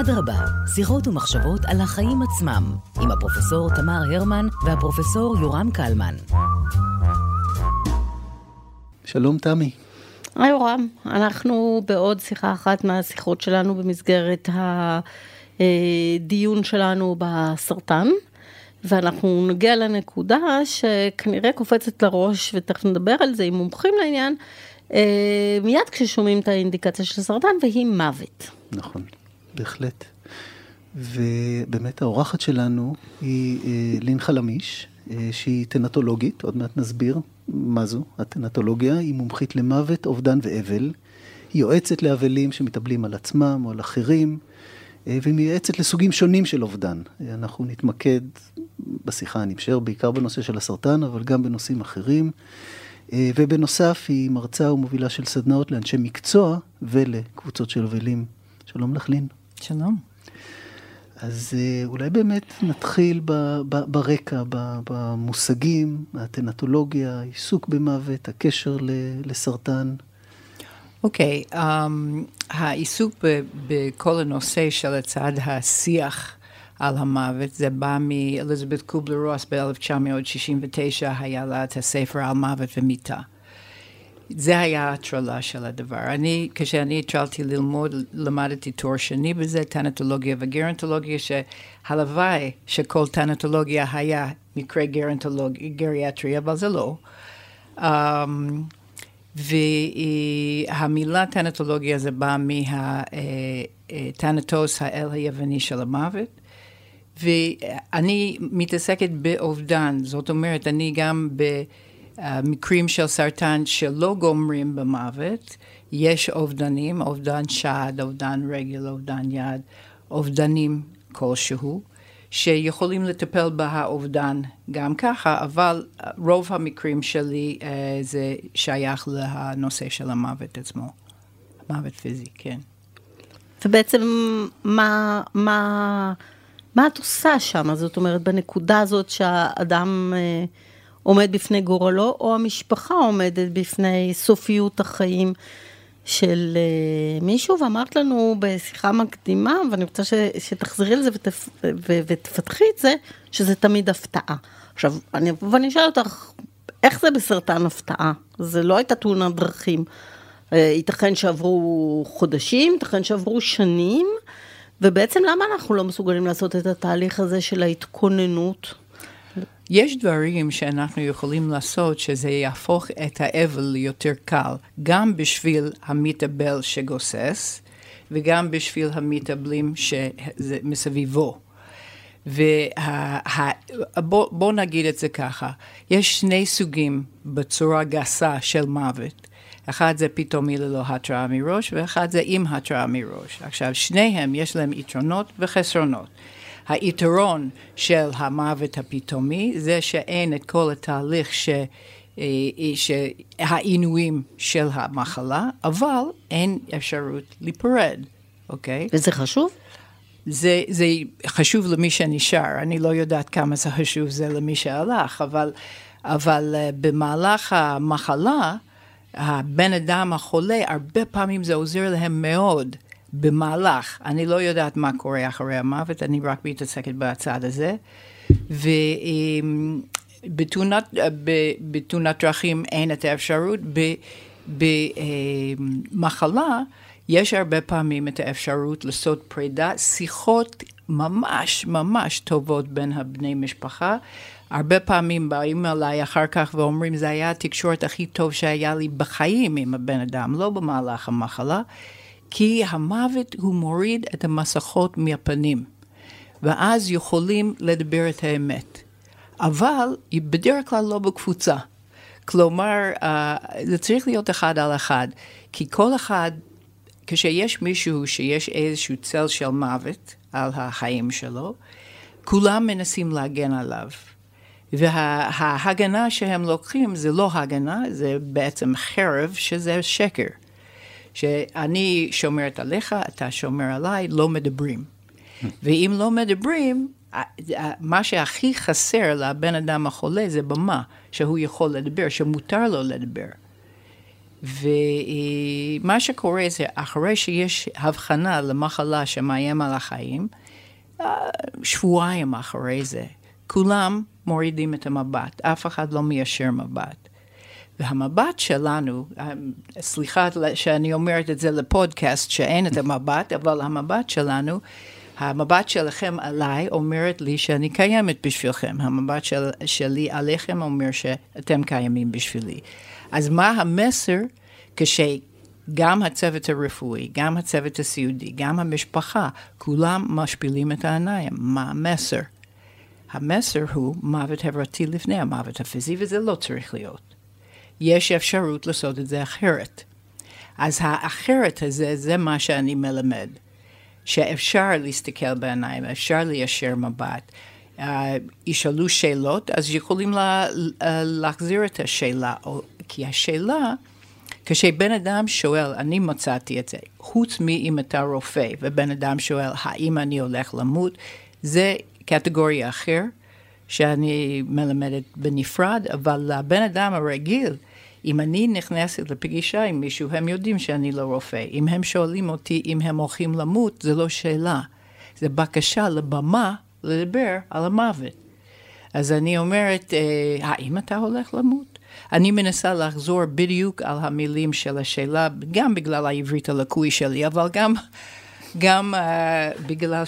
אדרבה, שיחות ומחשבות על החיים עצמם, עם הפרופסור תמר הרמן והפרופסור יורם קלמן. שלום תמי. היי יורם, אנחנו בעוד שיחה אחת מהשיחות שלנו במסגרת הדיון שלנו בסרטן, ואנחנו נגיע לנקודה שכנראה קופצת לראש, ותכף נדבר על זה עם מומחים לעניין, אה, מיד כששומעים את האינדיקציה של סרטן, והיא מוות. נכון, בהחלט. ובאמת האורחת שלנו היא אה, לין חלמיש, אה, שהיא טנטולוגית, עוד מעט נסביר מה זו הטנטולוגיה, היא מומחית למוות, אובדן ואבל. היא יועצת לאבלים שמתאבלים על עצמם או על אחרים, והיא מייעצת לסוגים שונים של אובדן. אנחנו נתמקד בשיחה, נמשר בעיקר בנושא של הסרטן, אבל גם בנושאים אחרים. אה, ובנוסף, היא מרצה ומובילה של סדנאות לאנשי מקצוע ולקבוצות של אבלים. שלום לך, לין. שלום. אז אה, אולי באמת נתחיל ב, ב, ברקע, ב, במושגים, הטנטולוגיה, העיסוק במוות, הקשר ל, לסרטן. אוקיי, okay, um, העיסוק ב, בכל הנושא של הצד השיח על המוות. זה בא מאליזבת קובלר רוס ב-1969, היה לה את הספר על מוות ומיתה. זה היה ההטרלה של הדבר. אני, כשאני התחלתי ללמוד, למדתי תואר שני בזה, טנטולוגיה וגרנטולוגיה, שהלוואי שכל טנטולוגיה היה מקרה גרנטולוגיה, גריאטרי, אבל זה לא. Um, והמילה טנטולוגיה זה בא מהטנטוס, האל היווני של המוות. ואני מתעסקת באובדן, זאת אומרת, אני גם במקרים של סרטן שלא גומרים במוות, יש אובדנים, אובדן שד, אובדן רגל, אובדן יד, אובדנים כלשהו, שיכולים לטפל באובדן גם ככה, אבל רוב המקרים שלי אה, זה שייך לנושא של המוות עצמו, מוות פיזי, כן. ובעצם מה, מה מה את עושה שם? זאת אומרת, בנקודה הזאת שהאדם אה, עומד בפני גורלו, או המשפחה עומדת בפני סופיות החיים של אה, מישהו, ואמרת לנו בשיחה מקדימה, ואני רוצה ש, שתחזרי על זה ותפ, ו, ותפתחי את זה, שזה תמיד הפתעה. עכשיו, אני אבוא ואני אשאל אותך, איך זה בסרטן הפתעה? זה לא הייתה תאונת דרכים. אה, ייתכן שעברו חודשים, ייתכן שעברו שנים. ובעצם למה אנחנו לא מסוגלים לעשות את התהליך הזה של ההתכוננות? יש דברים שאנחנו יכולים לעשות שזה יהפוך את האבל ליותר קל, גם בשביל המתאבל שגוסס, וגם בשביל המתאבלים שמסביבו. ובואו נגיד את זה ככה, יש שני סוגים בצורה גסה של מוות. אחד זה פתאומי ללא התראה מראש, ואחד זה עם התראה מראש. עכשיו, שניהם יש להם יתרונות וחסרונות. היתרון של המוות הפתאומי זה שאין את כל התהליך ש... אה, העינויים של המחלה, אבל אין אפשרות להיפרד, אוקיי? וזה חשוב? זה, זה חשוב למי שנשאר, אני לא יודעת כמה זה חשוב זה למי שהלך, אבל, אבל uh, במהלך המחלה, הבן אדם החולה, הרבה פעמים זה עוזר להם מאוד במהלך. אני לא יודעת מה קורה אחרי המוות, אני רק מתעסקת בצד הזה. ובתאונת דרכים אין את האפשרות. במחלה יש הרבה פעמים את האפשרות לעשות פרידה, שיחות ממש ממש טובות בין הבני משפחה. הרבה פעמים באים אליי אחר כך ואומרים, זה היה התקשורת הכי טוב שהיה לי בחיים עם הבן אדם, לא במהלך המחלה, כי המוות הוא מוריד את המסכות מהפנים, ואז יכולים לדבר את האמת. אבל בדרך כלל לא בקבוצה. כלומר, uh, זה צריך להיות אחד על אחד, כי כל אחד, כשיש מישהו שיש איזשהו צל של מוות על החיים שלו, כולם מנסים להגן עליו. וההגנה שהם לוקחים זה לא הגנה, זה בעצם חרב שזה שקר. שאני שומרת עליך, אתה שומר עליי, לא מדברים. ואם לא מדברים, מה שהכי חסר לבן אדם החולה זה במה, שהוא יכול לדבר, שמותר לו לדבר. ומה שקורה זה, אחרי שיש הבחנה למחלה שמאיים על החיים, אה, שבועיים אחרי זה, כולם מורידים את המבט, אף אחד לא מיישר מבט. והמבט שלנו, אה, סליחה שאני אומרת את זה לפודקאסט שאין את המבט, אבל המבט שלנו, המבט שלכם עליי אומרת לי שאני קיימת בשבילכם. המבט של, שלי עליכם אומר שאתם קיימים בשבילי. אז מה המסר כשגם הצוות הרפואי, גם הצוות הסיעודי, גם המשפחה, כולם משפילים את העיניים? מה המסר? המסר הוא מוות חברתי לפני המוות הפיזי, וזה לא צריך להיות. יש אפשרות לעשות את זה אחרת. אז האחרת הזה, זה מה שאני מלמד. שאפשר להסתכל בעיניים, אפשר ליישר מבט. Uh, ישאלו שאלות, אז יכולים לה, uh, להחזיר את השאלה, או, כי השאלה, כשבן אדם שואל, אני מצאתי את זה, חוץ מאם אתה רופא, ובן אדם שואל, האם אני הולך למות, זה קטגוריה אחר, שאני מלמדת בנפרד, אבל לבן אדם הרגיל, אם אני נכנסת לפגישה עם מישהו, הם יודעים שאני לא רופא. אם הם שואלים אותי אם הם הולכים למות, זה לא שאלה. זה בקשה לבמה לדבר על המוות. אז אני אומרת, אה, האם אתה הולך למות? אני מנסה לחזור בדיוק על המילים של השאלה, גם בגלל העברית הלקוי שלי, אבל גם, גם uh, בגלל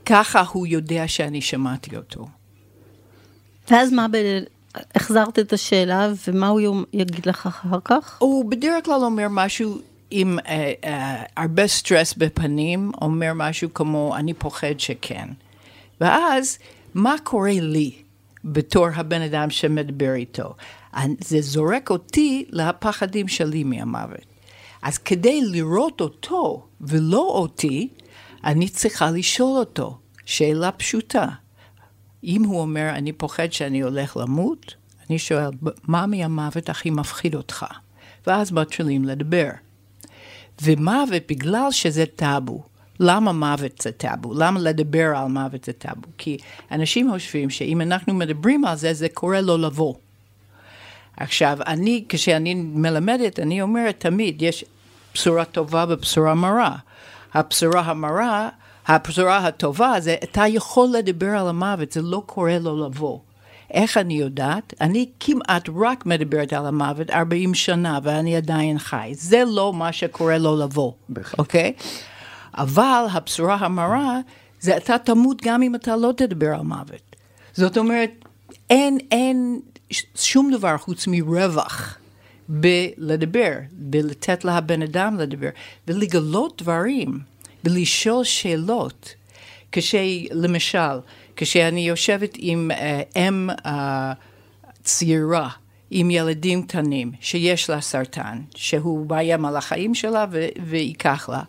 שככה uh, הוא יודע שאני שמעתי אותו. ואז מה החזרת את השאלה, ומה הוא יגיד לך אחר כך? הוא בדרך כלל אומר משהו עם uh, uh, הרבה סטרס בפנים, אומר משהו כמו, אני פוחד שכן. ואז, מה קורה לי בתור הבן אדם שמדבר איתו? זה זורק אותי לפחדים שלי מהמוות. אז כדי לראות אותו ולא אותי, אני צריכה לשאול אותו שאלה פשוטה. אם הוא אומר, אני פוחד שאני הולך למות, אני שואל, מה מהמוות הכי מפחיד אותך? ואז מתחילים לדבר. ומוות, בגלל שזה טאבו, למה מוות זה טאבו? למה לדבר על מוות זה טאבו? כי אנשים חושבים שאם אנחנו מדברים על זה, זה קורה לו לבוא. עכשיו, אני, כשאני מלמדת, אני אומרת תמיד, יש בשורה טובה ובשורה מרה. הבשורה המרה הבשורה הטובה זה, אתה יכול לדבר על המוות, זה לא קורה לו לבוא. איך אני יודעת? אני כמעט רק מדברת על המוות 40 שנה ואני עדיין חי. זה לא מה שקורה לו לבוא, אוקיי? Okay? אבל הבשורה המרה זה אתה תמות גם אם אתה לא תדבר על מוות. זאת אומרת, אין, אין שום דבר חוץ מרווח בלדבר, בלתת לבן אדם לדבר, ולגלות דברים. בלשאול שאלות. כשלמשל, כשאני יושבת עם uh, אם uh, צעירה, עם ילדים קטנים, שיש לה סרטן, שהוא מאיים על החיים שלה ו- וייקח לה.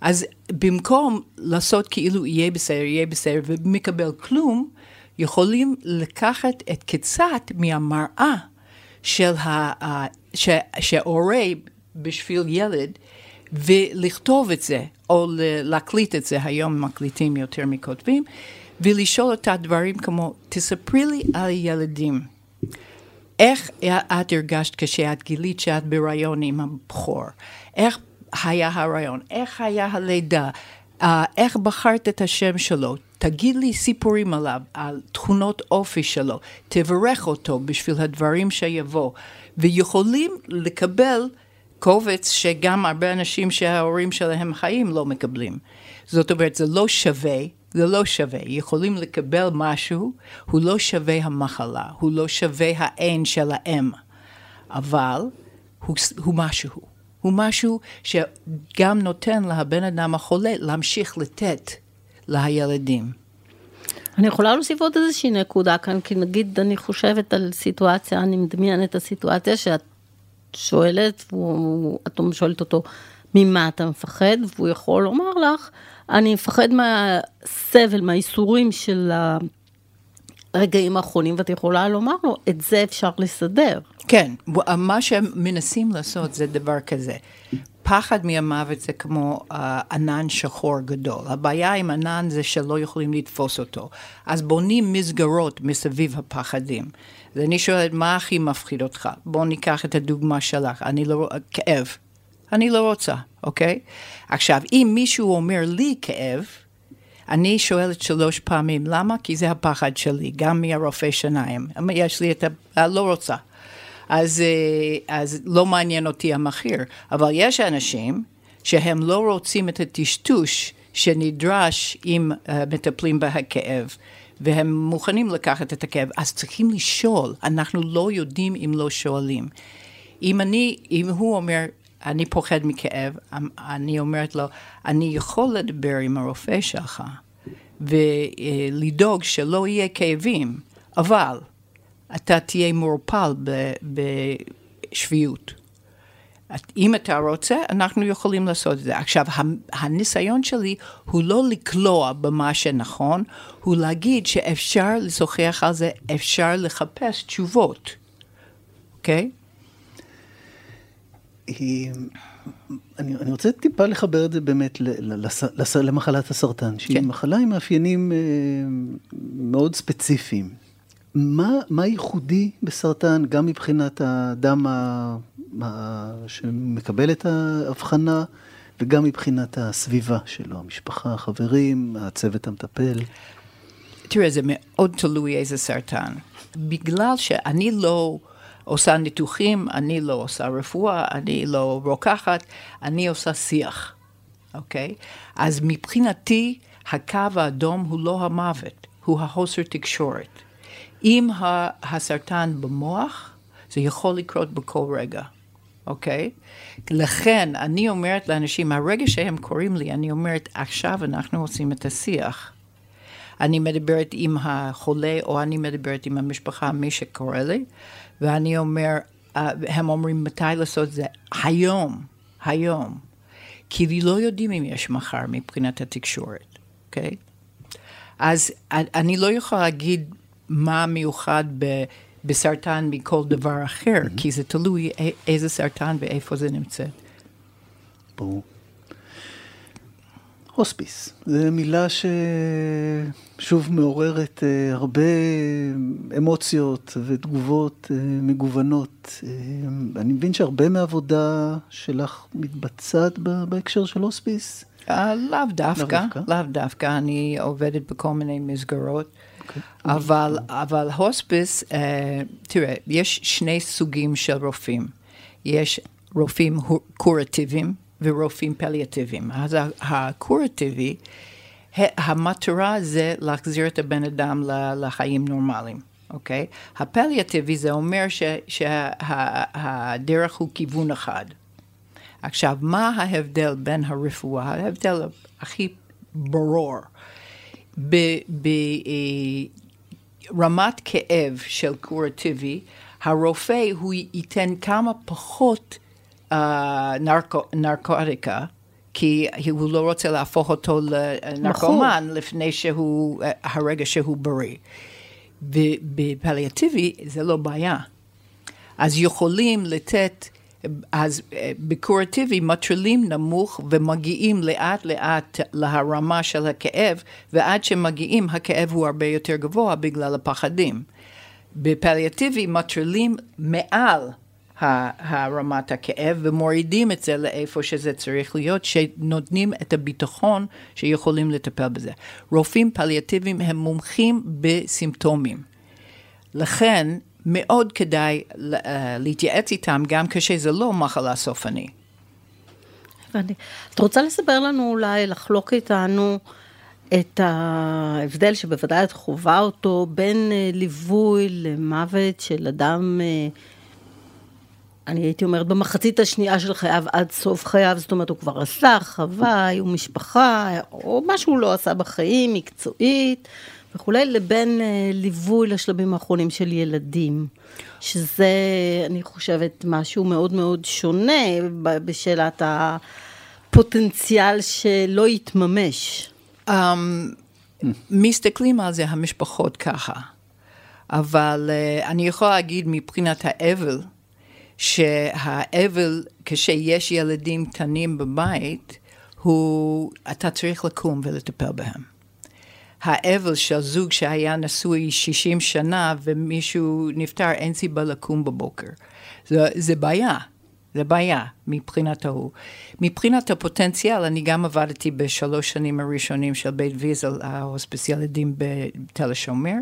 אז במקום לעשות כאילו יהיה בסדר, יהיה בסדר, ומקבל כלום, יכולים לקחת את קצת מהמראה של ה... שההורה בשביל ילד ולכתוב את זה, או להקליט את זה, היום מקליטים יותר מכותבים, ולשאול אותה דברים כמו, תספרי לי על ילדים. איך את הרגשת כשאת גילית שאת בהיריון עם הבכור? איך היה הרעיון? איך היה הלידה? Uh, איך בחרת את השם שלו? תגיד לי סיפורים עליו, על תכונות אופי שלו, תברך אותו בשביל הדברים שיבוא, ויכולים לקבל קובץ שגם הרבה אנשים שההורים שלהם חיים לא מקבלים. זאת אומרת, זה לא שווה, זה לא שווה. יכולים לקבל משהו, הוא לא שווה המחלה, הוא לא שווה האין של האם, אבל הוא, הוא משהו. הוא משהו שגם נותן לבן אדם החולה להמשיך לתת לילדים. אני יכולה להוסיף עוד איזושהי נקודה כאן, כי נגיד אני חושבת על סיטואציה, אני מדמיינת את הסיטואציה שאת שואלת, ואת שואלת אותו, ממה אתה מפחד? והוא יכול לומר לך, אני מפחד מהסבל, מהייסורים של הרגעים האחרונים, ואת יכולה לומר לו, את זה אפשר לסדר. כן, מה שהם מנסים לעשות זה דבר כזה. פחד מהמוות זה כמו uh, ענן שחור גדול. הבעיה עם ענן זה שלא יכולים לתפוס אותו. אז בונים מסגרות מסביב הפחדים. ואני שואלת, מה הכי מפחיד אותך? בואו ניקח את הדוגמה שלך. אני לא... כאב. אני לא רוצה, אוקיי? עכשיו, אם מישהו אומר לי כאב, אני שואלת שלוש פעמים, למה? כי זה הפחד שלי, גם מהרופא שיניים. יש לי את ה... לא רוצה. אז, אה, אז לא מעניין אותי המחיר. אבל יש אנשים שהם לא רוצים את הטשטוש שנדרש אם uh, מטפלים בהכאב. והם מוכנים לקחת את הכאב, אז צריכים לשאול, אנחנו לא יודעים אם לא שואלים. אם אני, אם הוא אומר, אני פוחד מכאב, אני אומרת לו, אני יכול לדבר עם הרופא שלך ולדאוג שלא יהיה כאבים, אבל אתה תהיה מעורפל בשפיות. אם אתה רוצה, אנחנו יכולים לעשות את זה. עכשיו, הניסיון שלי הוא לא לקלוע במה שנכון, הוא להגיד שאפשר לשוחח על זה, אפשר לחפש תשובות, אוקיי? Okay? אני, אני רוצה טיפה לחבר את זה באמת לס, לס, למחלת הסרטן, שהיא כן. מחלה עם מאפיינים אה, מאוד ספציפיים. מה, מה ייחודי בסרטן, גם מבחינת האדם ה, ה, שמקבל את ההבחנה, וגם מבחינת הסביבה שלו, המשפחה, החברים, הצוות המטפל? תראה, זה מאוד תלוי איזה סרטן. בגלל שאני לא... עושה ניתוחים, אני לא עושה רפואה, אני לא רוקחת, אני עושה שיח, אוקיי? אז מבחינתי, הקו האדום הוא לא המוות, הוא החוסר תקשורת. אם הסרטן במוח, זה יכול לקרות בכל רגע, אוקיי? לכן אני אומרת לאנשים, הרגע שהם קוראים לי, אני אומרת, עכשיו אנחנו עושים את השיח. אני מדברת עם החולה, או אני מדברת עם המשפחה, מי שקורא לי, ואני אומר, uh, הם אומרים מתי לעשות את זה? היום, היום. כי לא יודעים אם יש מחר מבחינת התקשורת, אוקיי? Okay? אז אני לא יכולה להגיד מה מיוחד ב... בסרטן מכל דבר אחר, mm-hmm. כי זה תלוי איזה סרטן ואיפה זה נמצא. ברור. הוספיס, זו מילה ששוב מעוררת uh, הרבה אמוציות ותגובות uh, מגוונות. Uh, אני מבין שהרבה מהעבודה שלך מתבצעת בהקשר של הוספיס. Uh, לאו דווקא, לאו דווקא, אני עובדת בכל מיני מסגרות. אוקיי. אבל, אבל הוספיס, uh, תראה, יש שני סוגים של רופאים. יש רופאים קורטיביים, ורופאים פליאטיביים. אז הקורטיבי, המטרה זה להחזיר את הבן אדם לחיים נורמליים, אוקיי? הפליאטיבי זה אומר שהדרך הוא כיוון אחד. עכשיו, מה ההבדל בין הרפואה? ההבדל הכי ברור. ברמת כאב של קורטיבי, הרופא הוא ייתן כמה פחות נרקו, נרקוטיקה, כי הוא לא רוצה להפוך אותו לנרקומן לפני שהוא, הרגע שהוא בריא. בפליאטיבי זה לא בעיה. אז יכולים לתת, אז בקורטיבי מטרילים נמוך ומגיעים לאט לאט להרמה של הכאב, ועד שמגיעים הכאב הוא הרבה יותר גבוה בגלל הפחדים. בפליאטיבי מטרילים מעל הרמת הכאב ומורידים את זה לאיפה שזה צריך להיות, שנותנים את הביטחון שיכולים לטפל בזה. רופאים פליאטיביים הם מומחים בסימפטומים. לכן מאוד כדאי אה, להתייעץ איתם גם כשזה לא מחלה סופני. הבנתי. את רוצה לספר לנו אולי, לחלוק איתנו את ההבדל שבוודאי את חווה אותו בין אה, ליווי למוות של אדם אה, אני הייתי אומרת, במחצית השנייה של חייו עד סוף חייו, זאת אומרת, הוא כבר עשה, חווה, היו משפחה, או מה שהוא לא עשה בחיים, מקצועית וכולי, לבין אה, ליווי לשלבים האחרונים של ילדים. שזה, אני חושבת, משהו מאוד מאוד שונה בשאלת הפוטנציאל שלא יתממש. Um, מסתכלים על זה המשפחות ככה, אבל uh, אני יכולה להגיד מבחינת האבל, שהאבל, כשיש ילדים קטנים בבית, הוא, אתה צריך לקום ולטפל בהם. האבל של זוג שהיה נשוי 60 שנה ומישהו נפטר, אין סיבה לקום בבוקר. זה, זה בעיה, זה בעיה מבחינת ההוא. מבחינת הפוטנציאל, אני גם עבדתי בשלוש שנים הראשונים של בית ויזל, ההוספיציאלידים בתל השומר,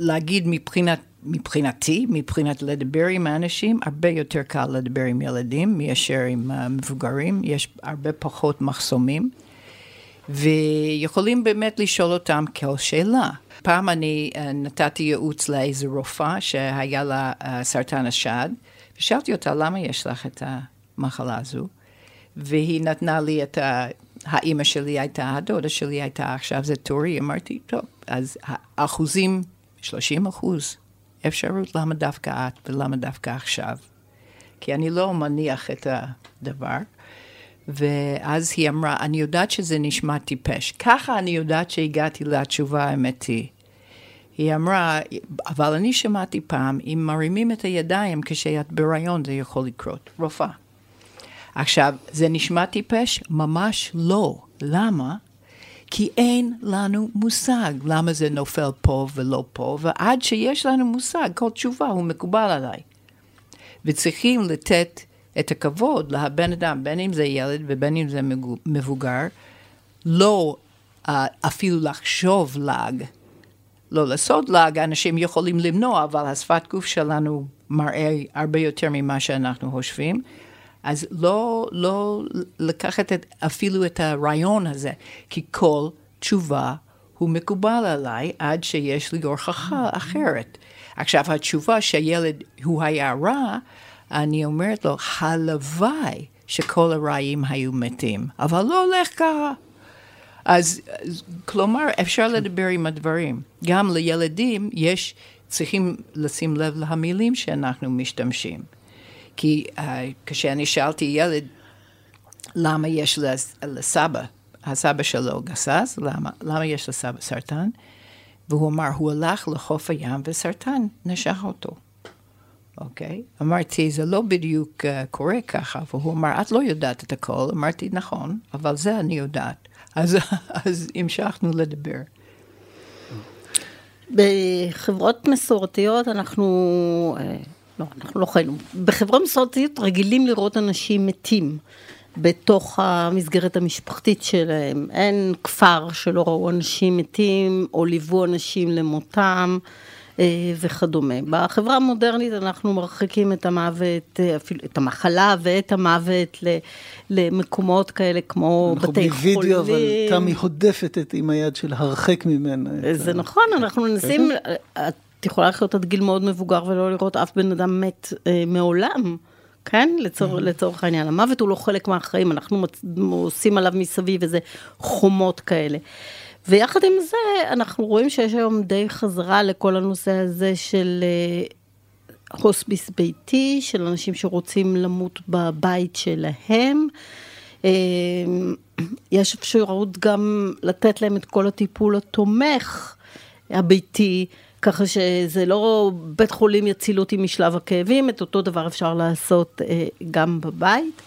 ולהגיד מבחינת, מבחינתי, מבחינת לדבר עם האנשים, הרבה יותר קל לדבר עם ילדים מאשר עם מבוגרים, יש הרבה פחות מחסומים. ויכולים באמת לשאול אותם כל שאלה. פעם אני uh, נתתי ייעוץ לאיזו רופאה שהיה לה uh, סרטן השד, ושאלתי אותה, למה יש לך את המחלה הזו? והיא נתנה לי את ה... האימא שלי הייתה, הדודה שלי הייתה, עכשיו זה תורי. אמרתי, טוב, אז האחוזים, 30 אחוז, אפשרות, למה דווקא את ולמה דווקא עכשיו? כי אני לא מניח את הדבר. ואז היא אמרה, אני יודעת שזה נשמע טיפש. ככה אני יודעת שהגעתי לתשובה האמיתי. היא אמרה, אבל אני שמעתי פעם, אם מרימים את הידיים כשאת בהיריון זה יכול לקרות. רופאה. עכשיו, זה נשמע טיפש? ממש לא. למה? כי אין לנו מושג למה זה נופל פה ולא פה, ועד שיש לנו מושג, כל תשובה הוא מקובל עליי. וצריכים לתת את הכבוד לבן אדם, בין אם זה ילד ובין אם זה מבוגר, לא uh, אפילו לחשוב לעג. לא לעשות לעג, אנשים יכולים למנוע, אבל השפת גוף שלנו מראה הרבה יותר ממה שאנחנו חושבים. אז לא, לא לקחת את, אפילו את הרעיון הזה, כי כל תשובה הוא מקובל עליי עד שיש לי הוכחה אחרת. עכשיו, התשובה שהילד הוא היה רע, אני אומרת לו, הלוואי שכל הרעים היו מתים, אבל לא הולך ככה. אז, כלומר, אפשר לדבר עם הדברים. גם לילדים יש, צריכים לשים לב למילים שאנחנו משתמשים. כי uh, כשאני שאלתי ילד, למה יש לסבא, הסבא שלו גסס, למה, למה יש לסבא סרטן? והוא אמר, הוא הלך לחוף הים וסרטן נשך אותו. אוקיי? אמרתי, זה לא בדיוק uh, קורה ככה, והוא אמר, את לא יודעת את הכל. אמרתי, נכון, אבל זה אני יודעת. אז, אז המשכנו לדבר. בחברות מסורתיות אנחנו, אה, לא, אנחנו לא חיינו, בחברות מסורתיות רגילים לראות אנשים מתים בתוך המסגרת המשפחתית שלהם. אין כפר שלא ראו אנשים מתים או ליוו אנשים למותם. אה, וכדומה. בחברה המודרנית אנחנו מרחיקים את המוות, אה, אפילו את המחלה ואת המוות למקומות כאלה כמו בתי חולים. אנחנו בווידאו, אבל תמי הודפת את עם היד של הרחק ממנה. זה ה... נכון, אנחנו מנסים, את יכולה לחיות עד גיל מאוד מבוגר ולא לראות אף בן אדם מת אה, מעולם. כן? לצור, לצורך העניין. המוות הוא לא חלק מהחיים, אנחנו עושים עליו מסביב איזה חומות כאלה. ויחד עם זה, אנחנו רואים שיש היום די חזרה לכל הנושא הזה של אה, הוספיס ביתי, של אנשים שרוצים למות בבית שלהם. אה, יש אפשרות גם לתת להם את כל הטיפול התומך הביתי, ככה שזה לא בית חולים יציל אותי משלב הכאבים, את אותו דבר אפשר לעשות אה, גם בבית.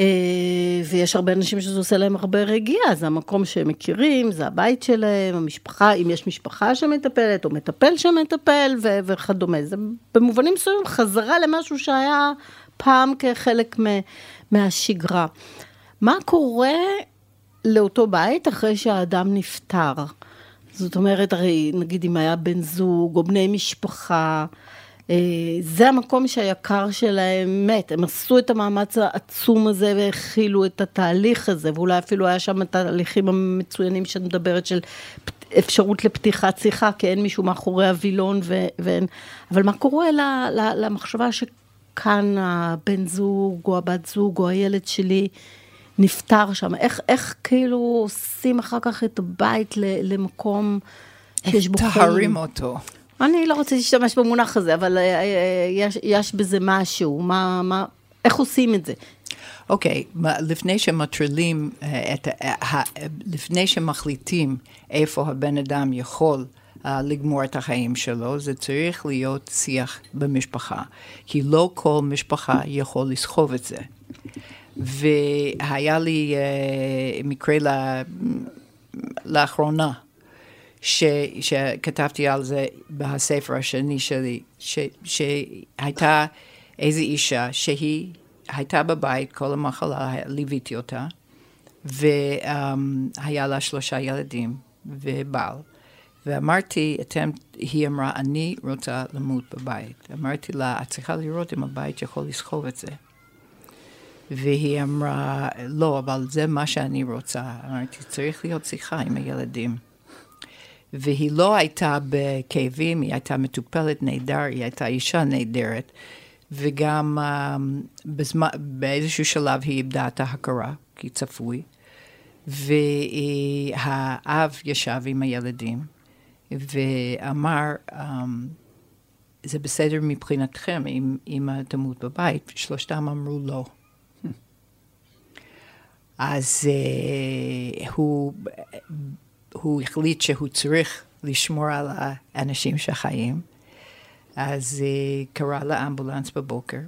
אה, ויש הרבה אנשים שזה עושה להם הרבה רגיעה, זה המקום שהם מכירים, זה הבית שלהם, המשפחה, אם יש משפחה שמטפלת, או מטפל שמטפל, ו- וכדומה. זה במובנים מסוימים חזרה למשהו שהיה פעם כחלק מהשגרה. מה קורה לאותו בית אחרי שהאדם נפטר? זאת אומרת, הרי נגיד אם היה בן זוג, או בני משפחה, זה המקום שהיקר שלהם מת, הם עשו את המאמץ העצום הזה והכילו את התהליך הזה, ואולי אפילו היה שם את התהליכים המצוינים שאת מדברת של אפשרות לפתיחת שיחה, כי אין מישהו מאחורי הווילון ואין, אבל מה קורה למחשבה שכאן הבן זוג או הבת זוג או הילד שלי נפטר שם, איך, איך כאילו עושים אחר כך את הבית למקום שיש בו חיים? טהרים אותו. אני לא רוצה להשתמש במונח הזה, אבל אה, אה, יש, יש בזה משהו, מה, מה, איך עושים את זה? אוקיי, okay, לפני שמטרילים, אה, את, לפני שמחליטים איפה הבן אדם יכול uh, לגמור את החיים שלו, זה צריך להיות שיח במשפחה, כי לא כל משפחה יכול לסחוב את זה. והיה לי uh, מקרה לאחרונה, ש, שכתבתי על זה בספר השני שלי, ש, שהייתה איזו אישה שהיא הייתה בבית כל המחלה, ליוויתי אותה, והיה לה שלושה ילדים ובעל. ואמרתי, אתם, היא אמרה, אני רוצה למות בבית. אמרתי לה, את צריכה לראות אם הבית יכול לסחוב את זה. והיא אמרה, לא, אבל זה מה שאני רוצה. אמרתי, צריך להיות שיחה עם הילדים. והיא לא הייתה בכאבים, היא הייתה מטופלת נהדר, היא הייתה אישה נהדרת, וגם um, בזמן, באיזשהו שלב היא איבדה את ההכרה, כי צפוי, והאב ישב עם הילדים, ואמר, um, זה בסדר מבחינתכם אם אמא תמות בבית, שלושתם אמרו לא. אז uh, הוא, הוא החליט שהוא צריך לשמור על האנשים שחיים, אז uh, קרא לאמבולנס בבוקר,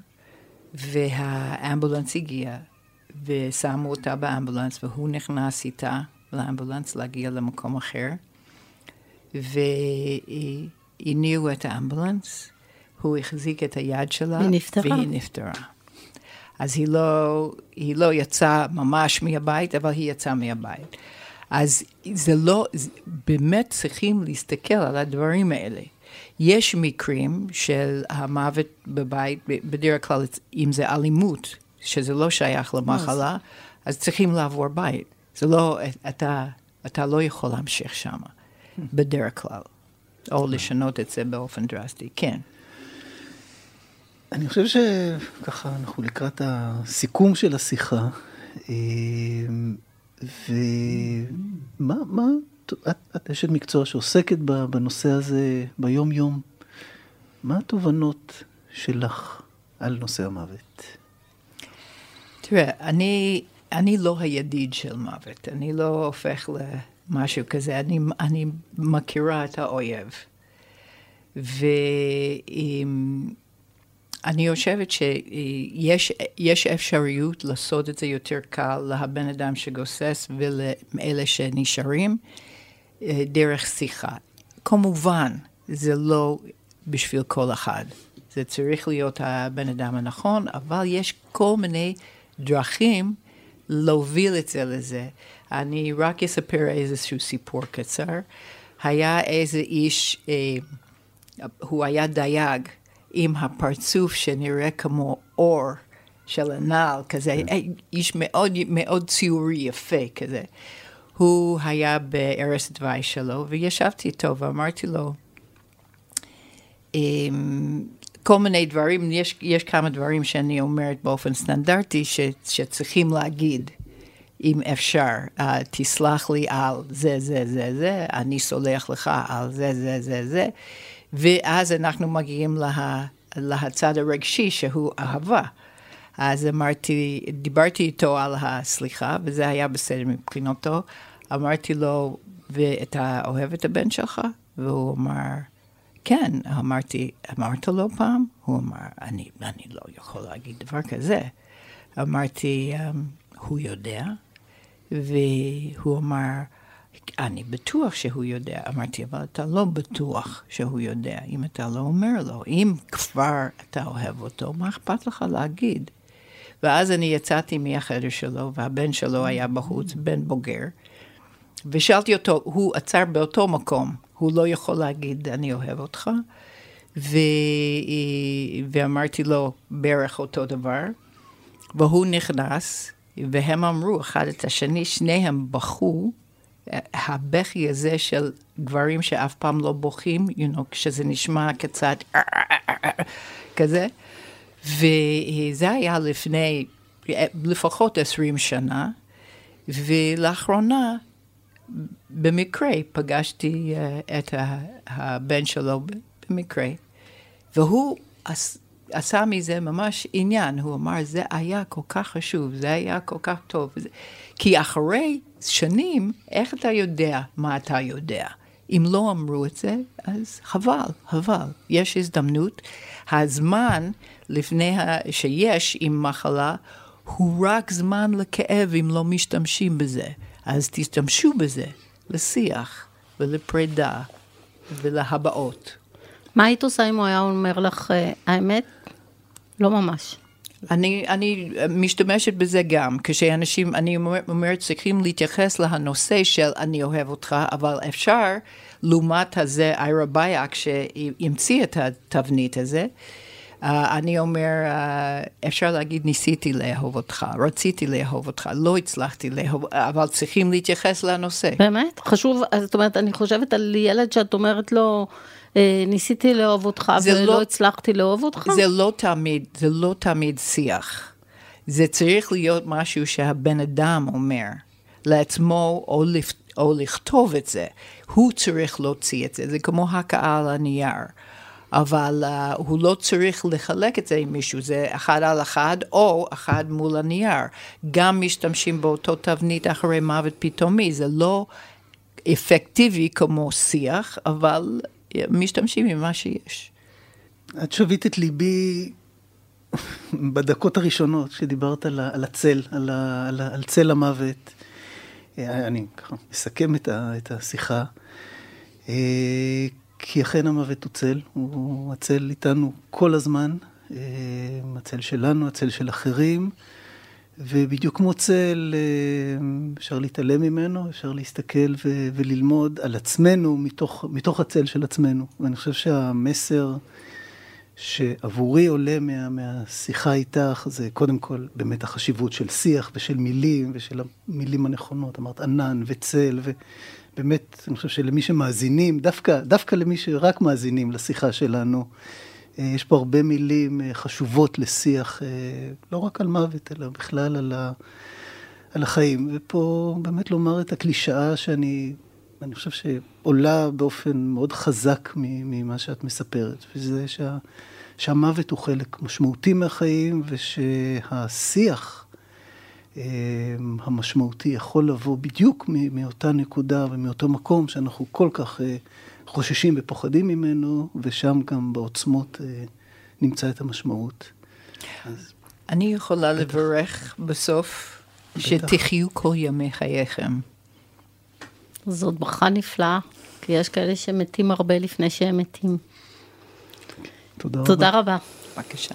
והאמבולנס הגיע, ושמו אותה באמבולנס, והוא נכנס איתה לאמבולנס להגיע למקום אחר, והניעו את האמבולנס, הוא החזיק את היד שלה, והיא נפטרה. והיא נפטרה. אז היא לא, היא לא יצאה ממש מהבית, אבל היא יצאה מהבית. אז זה לא, באמת צריכים להסתכל על הדברים האלה. יש מקרים של המוות בבית, בדרך כלל אם זה אלימות, שזה לא שייך למחלה, אז צריכים לעבור בית. זה לא, אתה, אתה לא יכול להמשיך שם, בדרך כלל, או לשנות את זה באופן דרסטי, כן. אני חושב שככה אנחנו לקראת הסיכום של השיחה, אה, ומה, מה, את, את אשת מקצוע שעוסקת בנושא הזה ביום-יום, מה התובנות שלך על נושא המוות? תראה, אני, אני לא הידיד של מוות, אני לא הופך למשהו כזה, אני, אני מכירה את האויב. ואם... אני חושבת שיש אפשריות לעשות את זה יותר קל לבן אדם שגוסס ולאלה שנשארים אה, דרך שיחה. כמובן, זה לא בשביל כל אחד. זה צריך להיות הבן אדם הנכון, אבל יש כל מיני דרכים להוביל את זה לזה. אני רק אספר איזשהו סיפור קצר. היה איזה איש, אה, הוא היה דייג. עם הפרצוף שנראה כמו אור של הנעל, כזה, כן. איש מאוד מאוד ציורי יפה כזה. הוא היה בערש דווי שלו, וישבתי איתו ואמרתי לו, אמ, כל מיני דברים, יש, יש כמה דברים שאני אומרת באופן סטנדרטי ש, שצריכים להגיד, אם אפשר, uh, תסלח לי על זה, זה, זה, זה, אני סולח לך על זה, זה, זה, זה. ואז אנחנו מגיעים לה, להצד הרגשי שהוא אהבה. אז אמרתי, דיברתי איתו על הסליחה, וזה היה בסדר מבחינתו. אמרתי לו, ואתה אוהב את הבן שלך? והוא אמר, כן. אמרתי, אמרת לו פעם? הוא אמר, אני, אני לא יכול להגיד דבר כזה. אמרתי, אמ, הוא יודע? והוא אמר, אני בטוח שהוא יודע. אמרתי, אבל אתה לא בטוח שהוא יודע, אם אתה לא אומר לו. אם כבר אתה אוהב אותו, מה אכפת לך להגיד? ואז אני יצאתי מהחדר שלו, והבן שלו היה בחוץ, בן בוגר, ושאלתי אותו, הוא עצר באותו מקום, הוא לא יכול להגיד, אני אוהב אותך, ו... ואמרתי לו בערך אותו דבר, והוא נכנס, והם אמרו אחד את השני, שניהם בכו, הבכי הזה של גברים שאף פעם לא בוכים, you know, כשזה נשמע קצת כזה, וזה היה לפני לפחות עשרים שנה, ולאחרונה, במקרה, פגשתי uh, את הבן שלו במקרה, והוא עשה מזה ממש עניין, הוא אמר, זה היה כל כך חשוב, זה היה כל כך טוב. כי אחרי שנים, איך אתה יודע מה אתה יודע? אם לא אמרו את זה, אז חבל, חבל. יש הזדמנות. הזמן לפני שיש עם מחלה הוא רק זמן לכאב אם לא משתמשים בזה. אז תשתמשו בזה לשיח ולפרידה ולהבעות. מה היית עושה אם הוא היה אומר לך, אה, האמת? לא ממש. אני, אני משתמשת בזה גם, כשאנשים, אני אומרת, צריכים להתייחס לנושא של אני אוהב אותך, אבל אפשר, לעומת הזה, איירה בייק, שהמציא את התבנית הזה, Uh, אני אומר, uh, אפשר להגיד, ניסיתי לאהוב אותך, רציתי לאהוב אותך, לא הצלחתי לאהוב, אבל צריכים להתייחס לנושא. באמת? חשוב, זאת אומרת, אני חושבת על ילד שאת אומרת לו, ניסיתי לאהוב אותך ולא לא, הצלחתי לאהוב אותך? זה לא תמיד, זה לא תמיד שיח. זה צריך להיות משהו שהבן אדם אומר לעצמו, או, לפ, או לכתוב את זה. הוא צריך להוציא את זה, זה כמו הכאה על הנייר. אבל uh, הוא לא צריך לחלק את זה עם מישהו, זה אחד על אחד או אחד מול הנייר. גם משתמשים באותו תבנית אחרי מוות פתאומי, זה לא אפקטיבי כמו שיח, אבל משתמשים עם מה שיש. את שווית את ליבי בדקות הראשונות שדיברת על, על הצל, על, על, על צל המוות. אה, אני ככה אסכם את, ה, את השיחה. אה, כי אכן המוות הוא צל, הוא הצל איתנו כל הזמן, אה, הצל שלנו, הצל של אחרים. ובדיוק כמו צל, אה, אפשר להתעלם ממנו, אפשר להסתכל ו- וללמוד על עצמנו מתוך, מתוך הצל של עצמנו. ואני חושב שהמסר שעבורי עולה מה, מהשיחה איתך, זה קודם כל באמת החשיבות של שיח ושל מילים ושל המילים הנכונות. אמרת ענן וצל, ובאמת, אני חושב שלמי שמאזינים, דווקא, דווקא למי שרק מאזינים לשיחה שלנו, יש פה הרבה מילים אה, חשובות לשיח, אה, לא רק על מוות, אלא בכלל על, ה, על החיים. ופה באמת לומר את הקלישאה שאני אני חושב שעולה באופן מאוד חזק ממה שאת מספרת, וזה שה, שהמוות הוא חלק משמעותי מהחיים, ושהשיח המשמעותי יכול לבוא בדיוק מאותה נקודה ומאותו מקום שאנחנו כל כך חוששים ופוחדים ממנו, ושם גם בעוצמות אה, נמצא את המשמעות. אז... אני יכולה בטח. לברך בסוף בטח. שתחיו כל ימי חייכם. זאת ברכה נפלאה, כי יש כאלה שמתים הרבה לפני שהם מתים. תודה, תודה רבה. רבה. בבקשה.